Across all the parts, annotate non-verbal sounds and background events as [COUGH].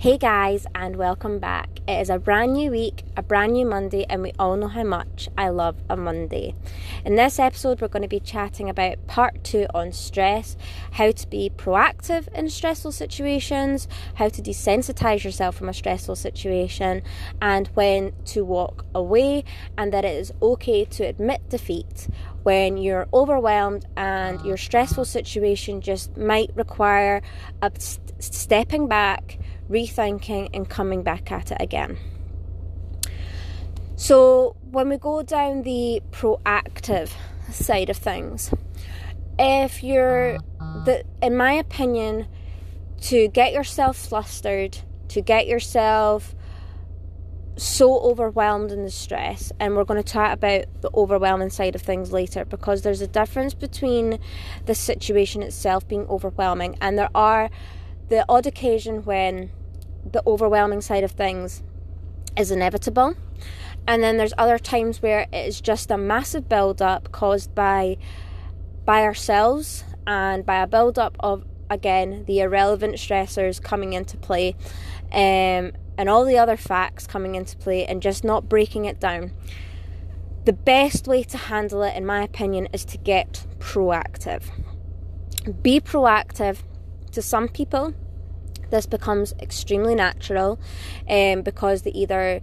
Hey guys, and welcome back. It is a brand new week, a brand new Monday, and we all know how much I love a Monday. In this episode, we're going to be chatting about part two on stress, how to be proactive in stressful situations, how to desensitize yourself from a stressful situation, and when to walk away, and that it is okay to admit defeat when you're overwhelmed and your stressful situation just might require a stepping back rethinking, and coming back at it again. So, when we go down the proactive side of things, if you're, uh-huh. the, in my opinion, to get yourself flustered, to get yourself so overwhelmed in the stress, and we're going to talk about the overwhelming side of things later because there's a difference between the situation itself being overwhelming, and there are the odd occasion when the overwhelming side of things is inevitable. And then there's other times where it is just a massive build up caused by by ourselves and by a build up of again the irrelevant stressors coming into play um, and all the other facts coming into play and just not breaking it down. The best way to handle it, in my opinion, is to get proactive. Be proactive to some people this becomes extremely natural um, because they either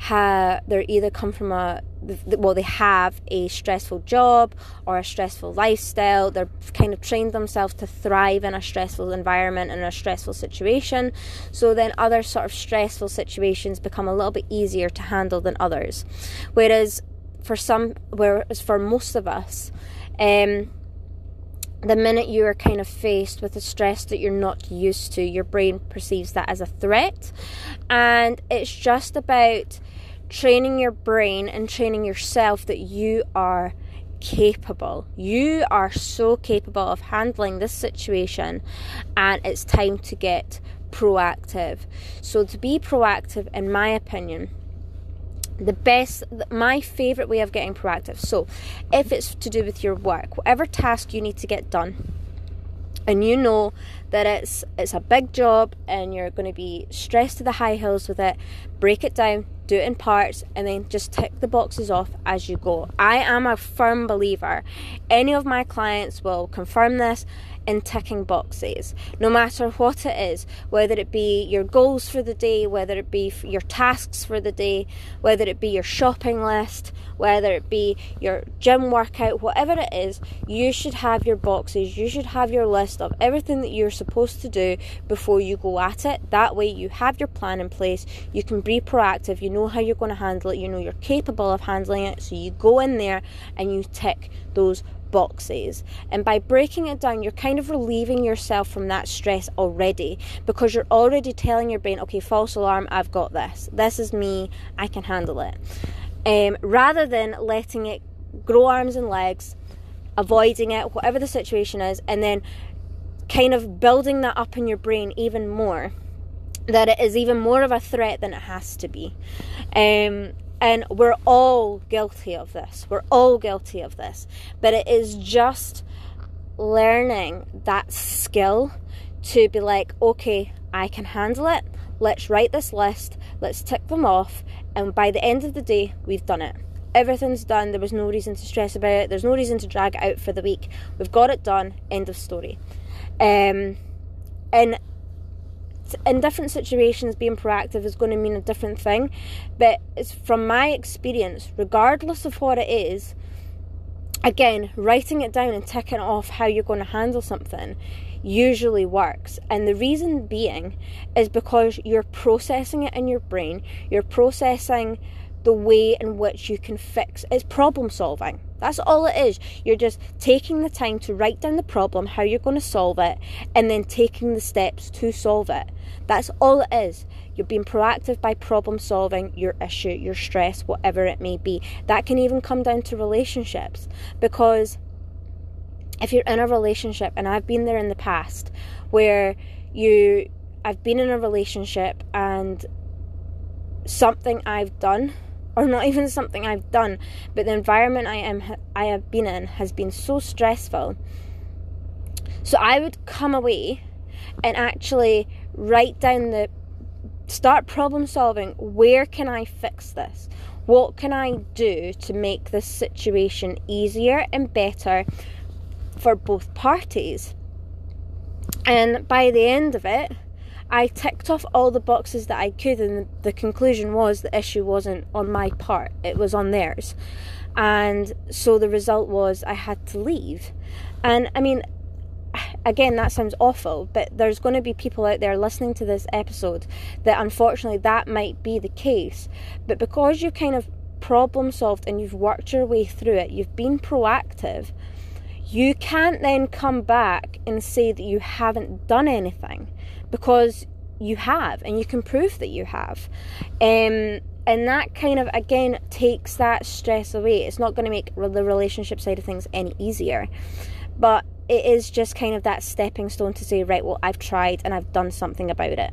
have they either come from a well they have a stressful job or a stressful lifestyle. They're kind of trained themselves to thrive in a stressful environment and a stressful situation. So then other sort of stressful situations become a little bit easier to handle than others. Whereas for some whereas for most of us um, the minute you are kind of faced with a stress that you're not used to, your brain perceives that as a threat. And it's just about training your brain and training yourself that you are capable. You are so capable of handling this situation, and it's time to get proactive. So, to be proactive, in my opinion, the best my favorite way of getting proactive. So if it's to do with your work whatever task you need to get done and you know that it's it's a big job and you're going to be stressed to the high hills with it break it down do it in parts and then just tick the boxes off as you go. I am a firm believer. Any of my clients will confirm this in ticking boxes, no matter what it is, whether it be your goals for the day, whether it be your tasks for the day, whether it be your shopping list, whether it be your gym workout, whatever it is, you should have your boxes, you should have your list of everything that you're supposed to do before you go at it. That way, you have your plan in place, you can be proactive, you know how you're going to handle it, you know you're capable of handling it, so you go in there and you tick those boxes. And by breaking it down, you're kind of relieving yourself from that stress already because you're already telling your brain, okay, false alarm, I've got this. This is me, I can handle it. Um, rather than letting it grow arms and legs, avoiding it, whatever the situation is, and then kind of building that up in your brain even more that it is even more of a threat than it has to be. Um, and we're all guilty of this. We're all guilty of this. But it is just learning that skill to be like, okay, I can handle it. Let's write this list. Let's tick them off. And by the end of the day, we've done it. Everything's done. There was no reason to stress about it. There's no reason to drag it out for the week. We've got it done. End of story. Um, and in different situations, being proactive is going to mean a different thing. But it's from my experience, regardless of what it is, again, writing it down and ticking off how you're going to handle something usually works. And the reason being is because you're processing it in your brain, you're processing the way in which you can fix it's problem solving that's all it is. You're just taking the time to write down the problem, how you're going to solve it, and then taking the steps to solve it. That's all it is. You're being proactive by problem solving your issue, your stress, whatever it may be. That can even come down to relationships because if you're in a relationship, and I've been there in the past, where you, I've been in a relationship and something I've done, or not even something I've done, but the environment I am, I have been in has been so stressful. So I would come away and actually write down the start problem solving where can I fix this? What can I do to make this situation easier and better for both parties? And by the end of it, I ticked off all the boxes that I could, and the conclusion was the issue wasn't on my part, it was on theirs. And so the result was I had to leave. And I mean, again, that sounds awful, but there's going to be people out there listening to this episode that unfortunately that might be the case. But because you've kind of problem solved and you've worked your way through it, you've been proactive, you can't then come back and say that you haven't done anything because you have and you can prove that you have. Um, and that kind of again takes that stress away. It's not going to make the relationship side of things any easier, but it is just kind of that stepping stone to say, right, well, I've tried and I've done something about it.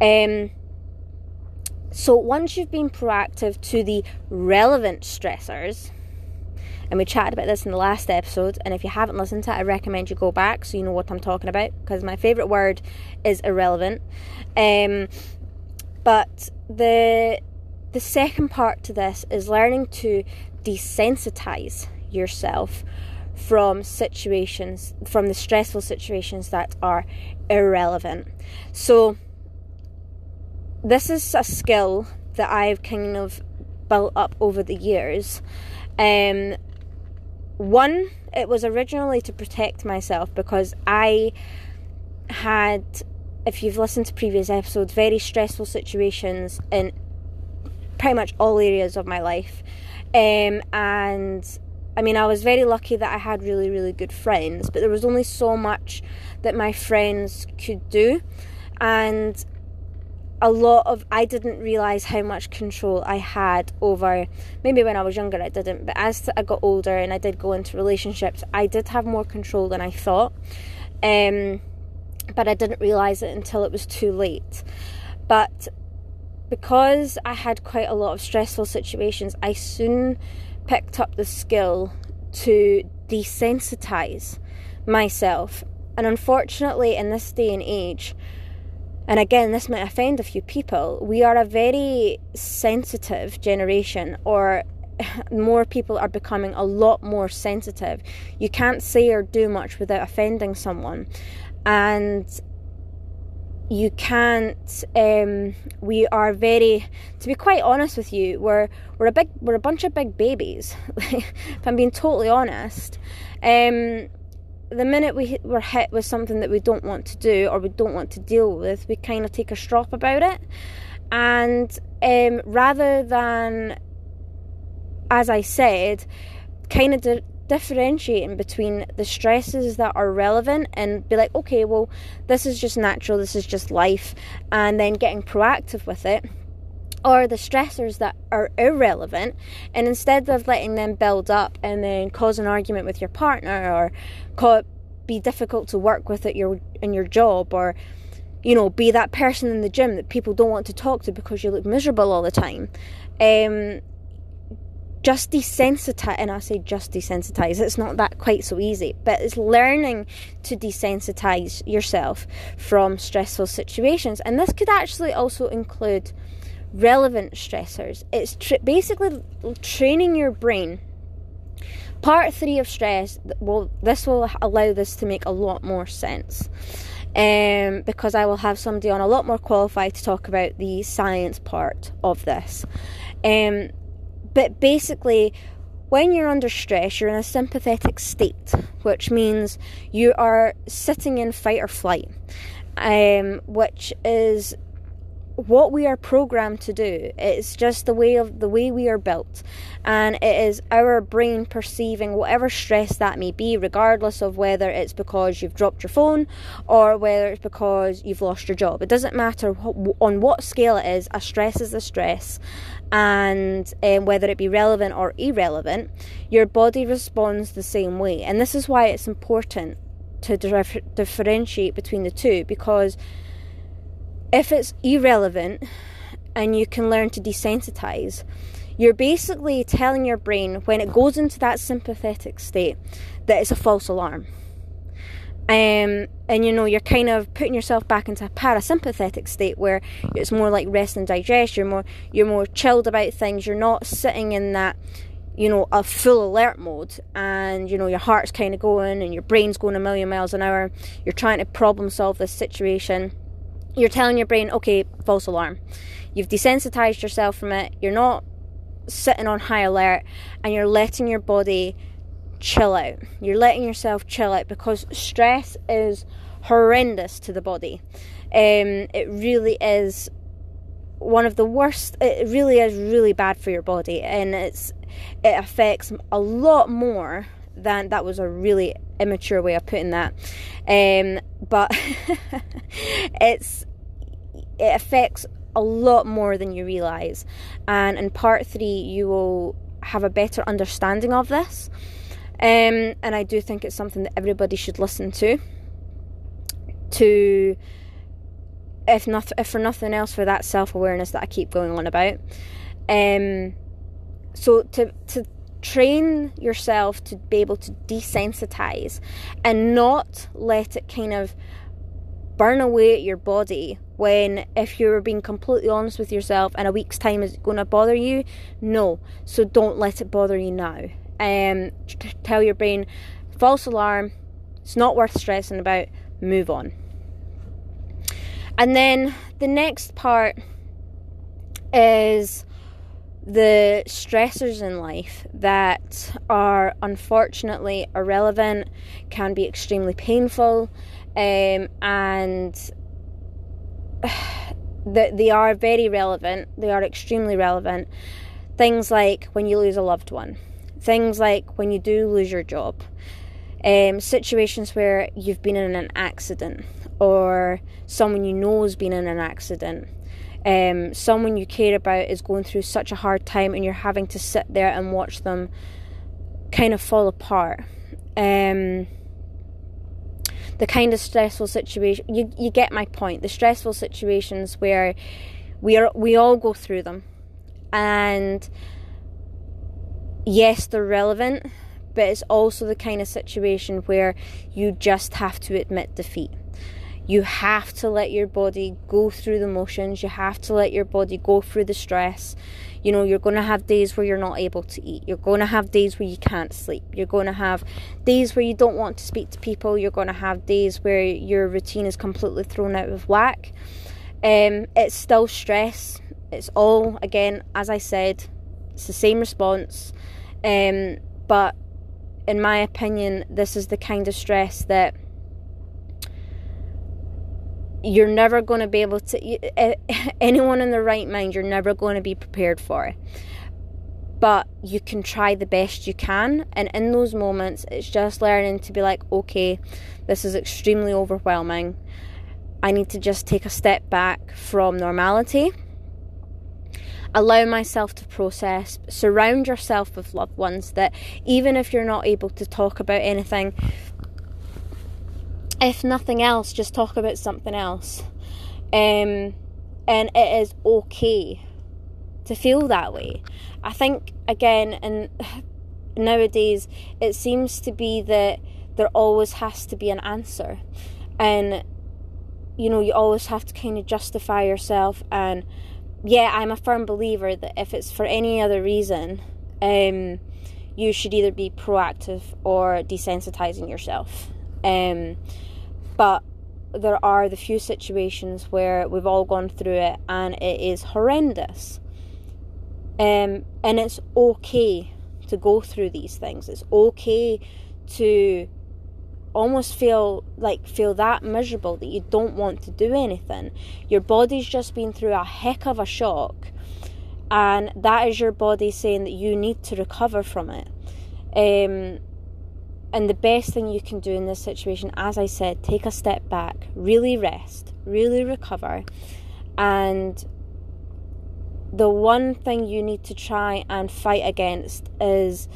Um, so once you've been proactive to the relevant stressors, and we chatted about this in the last episode, and if you haven't listened to it, I recommend you go back so you know what I'm talking about because my favourite word is irrelevant. Um, but the the second part to this is learning to desensitize yourself from situations, from the stressful situations that are irrelevant. So, this is a skill that I've kind of built up over the years. Um, one, it was originally to protect myself because I had, if you've listened to previous episodes, very stressful situations in pretty much all areas of my life. Um, and I mean, I was very lucky that I had really, really good friends, but there was only so much that my friends could do. And a lot of, I didn't realize how much control I had over, maybe when I was younger I didn't, but as I got older and I did go into relationships, I did have more control than I thought. Um, but I didn't realize it until it was too late. But because I had quite a lot of stressful situations, I soon picked up the skill to desensitize myself. And unfortunately, in this day and age, and again, this might offend a few people, we are a very sensitive generation, or [LAUGHS] more people are becoming a lot more sensitive. You can't say or do much without offending someone. And you can't um, we are very to be quite honest with you we're we're a big we're a bunch of big babies [LAUGHS] if i'm being totally honest um, the minute we we're hit with something that we don't want to do or we don't want to deal with we kind of take a strop about it and um, rather than as i said kind of differentiating between the stresses that are relevant and be like, okay, well, this is just natural, this is just life, and then getting proactive with it. Or the stressors that are irrelevant, and instead of letting them build up and then cause an argument with your partner or cause, be difficult to work with at your in your job, or you know, be that person in the gym that people don't want to talk to because you look miserable all the time. Um, just desensitize and I say just desensitize it's not that quite so easy but it's learning to desensitize yourself from stressful situations and this could actually also include relevant stressors it's tr- basically training your brain part 3 of stress well this will allow this to make a lot more sense um, because I will have somebody on a lot more qualified to talk about the science part of this. Um, but basically, when you're under stress, you're in a sympathetic state, which means you are sitting in fight or flight, um, which is what we are programmed to do. It's just the way of the way we are built, and it is our brain perceiving whatever stress that may be, regardless of whether it's because you've dropped your phone or whether it's because you've lost your job. It doesn't matter on what scale it is. A stress is a stress, and um, whether it be relevant or irrelevant, your body responds the same way. And this is why it's important to differentiate between the two because if it's irrelevant and you can learn to desensitize, you're basically telling your brain when it goes into that sympathetic state that it's a false alarm. Um, and you know, you're kind of putting yourself back into a parasympathetic state where it's more like rest and digest, you're more you're more chilled about things, you're not sitting in that you know, a full alert mode, and you know, your heart's kind of going and your brain's going a million miles an hour. You're trying to problem solve this situation you're telling your brain, okay, false alarm. You've desensitized yourself from it. You're not sitting on high alert and you're letting your body chill out. You're letting yourself chill out because stress is horrendous to the body. Um, it really is one of the worst. It really is really bad for your body, and it's it affects a lot more than that was a really immature way of putting that. Um, but [LAUGHS] it's it affects a lot more than you realize. And in part three, you will have a better understanding of this. Um, and I do think it's something that everybody should listen to. To, if not, if for nothing else, for that self awareness that I keep going on about. Um, so to to train yourself to be able to desensitize and not let it kind of burn away at your body when if you're being completely honest with yourself in a week's time is it going to bother you no. So don't let it bother you now. Um tell your brain false alarm it's not worth stressing about move on. And then the next part is the stressors in life that are unfortunately irrelevant, can be extremely painful, um, and [SIGHS] that they are very relevant. They are extremely relevant. Things like when you lose a loved one, things like when you do lose your job, um, situations where you've been in an accident or someone you know has been in an accident um, someone you care about is going through such a hard time and you're having to sit there and watch them kind of fall apart. Um, the kind of stressful situation you you get my point. The stressful situations where we are we all go through them, and yes, they're relevant, but it's also the kind of situation where you just have to admit defeat. You have to let your body go through the motions. You have to let your body go through the stress. You know, you're going to have days where you're not able to eat. You're going to have days where you can't sleep. You're going to have days where you don't want to speak to people. You're going to have days where your routine is completely thrown out of whack. Um, it's still stress. It's all, again, as I said, it's the same response. Um, but in my opinion, this is the kind of stress that you're never going to be able to [LAUGHS] anyone in the right mind you're never going to be prepared for it. But you can try the best you can and in those moments it's just learning to be like okay this is extremely overwhelming. I need to just take a step back from normality. Allow myself to process. Surround yourself with loved ones that even if you're not able to talk about anything if nothing else, just talk about something else. Um, and it is okay to feel that way. I think, again, and [SIGHS] nowadays, it seems to be that there always has to be an answer. And, you know, you always have to kind of justify yourself. And, yeah, I'm a firm believer that if it's for any other reason, um, you should either be proactive or desensitizing yourself. Um, but there are the few situations where we've all gone through it and it is horrendous. Um, and it's okay to go through these things. It's okay to almost feel like feel that miserable that you don't want to do anything. Your body's just been through a heck of a shock, and that is your body saying that you need to recover from it. Um, and the best thing you can do in this situation, as I said, take a step back, really rest, really recover, and the one thing you need to try and fight against is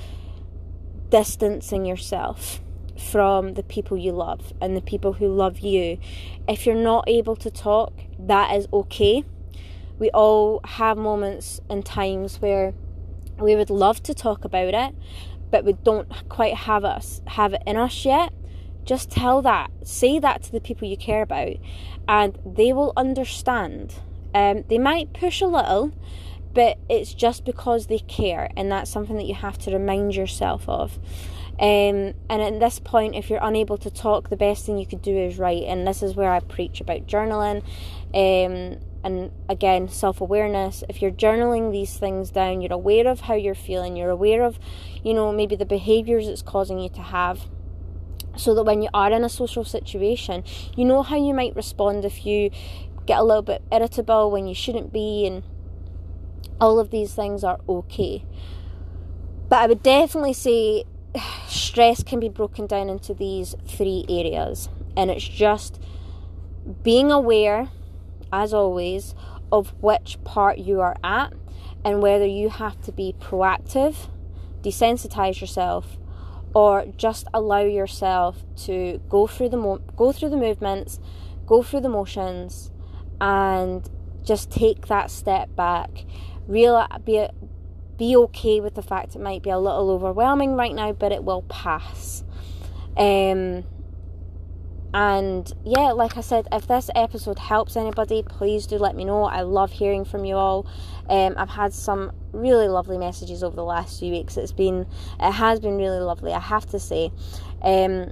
distancing yourself from the people you love and the people who love you. If you're not able to talk, that is okay. We all have moments and times where we would love to talk about it, but we don't quite have us have it in us yet. Just tell that, say that to the people you care about, and they will understand. Um, they might push a little, but it's just because they care, and that's something that you have to remind yourself of. Um, and at this point, if you're unable to talk, the best thing you could do is write. And this is where I preach about journaling. Um, and again, self awareness. If you're journaling these things down, you're aware of how you're feeling, you're aware of, you know, maybe the behaviors it's causing you to have. So that when you are in a social situation, you know how you might respond if you get a little bit irritable when you shouldn't be, and all of these things are okay. But I would definitely say [SIGHS] stress can be broken down into these three areas, and it's just being aware, as always, of which part you are at and whether you have to be proactive, desensitize yourself, or just allow yourself to go through the mo- go through the movements, go through the motions, and just take that step back. Real, be be okay with the fact it might be a little overwhelming right now, but it will pass. Um, and yeah, like I said, if this episode helps anybody, please do let me know. I love hearing from you all. Um, I've had some really lovely messages over the last few weeks. It's been, it has been really lovely. I have to say, um,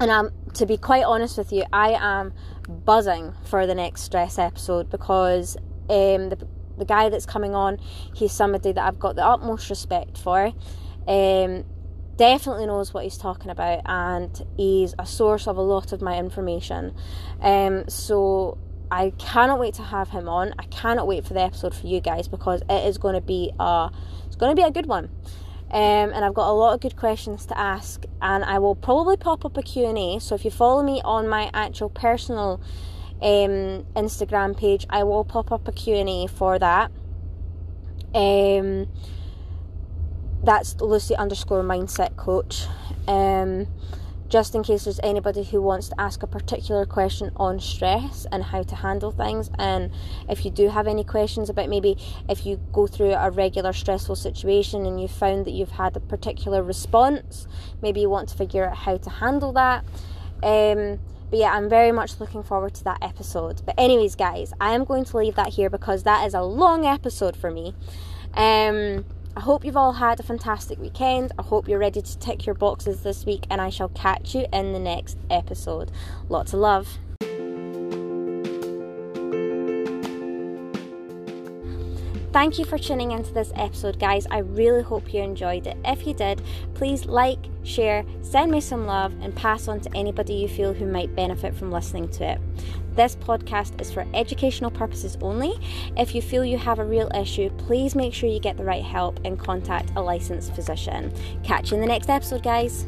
and I'm to be quite honest with you, I am buzzing for the next stress episode because um, the the guy that's coming on, he's somebody that I've got the utmost respect for. Um, definitely knows what he's talking about, and he's a source of a lot of my information. Um, so I cannot wait to have him on. I cannot wait for the episode for you guys because it is going to be a it's going to be a good one. Um, and I've got a lot of good questions to ask, and I will probably pop up a Q&A. So if you follow me on my actual personal um, Instagram page. I will pop up a Q&A for that. Um, that's Lucy underscore mindset coach. Um, just in case there's anybody who wants to ask a particular question on stress and how to handle things. And if you do have any questions about maybe if you go through a regular stressful situation and you found that you've had a particular response, maybe you want to figure out how to handle that. Um, but yeah, I'm very much looking forward to that episode. But, anyways, guys, I am going to leave that here because that is a long episode for me. Um, I hope you've all had a fantastic weekend. I hope you're ready to tick your boxes this week, and I shall catch you in the next episode. Lots of love. Thank you for tuning into this episode, guys. I really hope you enjoyed it. If you did, please like, share, send me some love, and pass on to anybody you feel who might benefit from listening to it. This podcast is for educational purposes only. If you feel you have a real issue, please make sure you get the right help and contact a licensed physician. Catch you in the next episode, guys.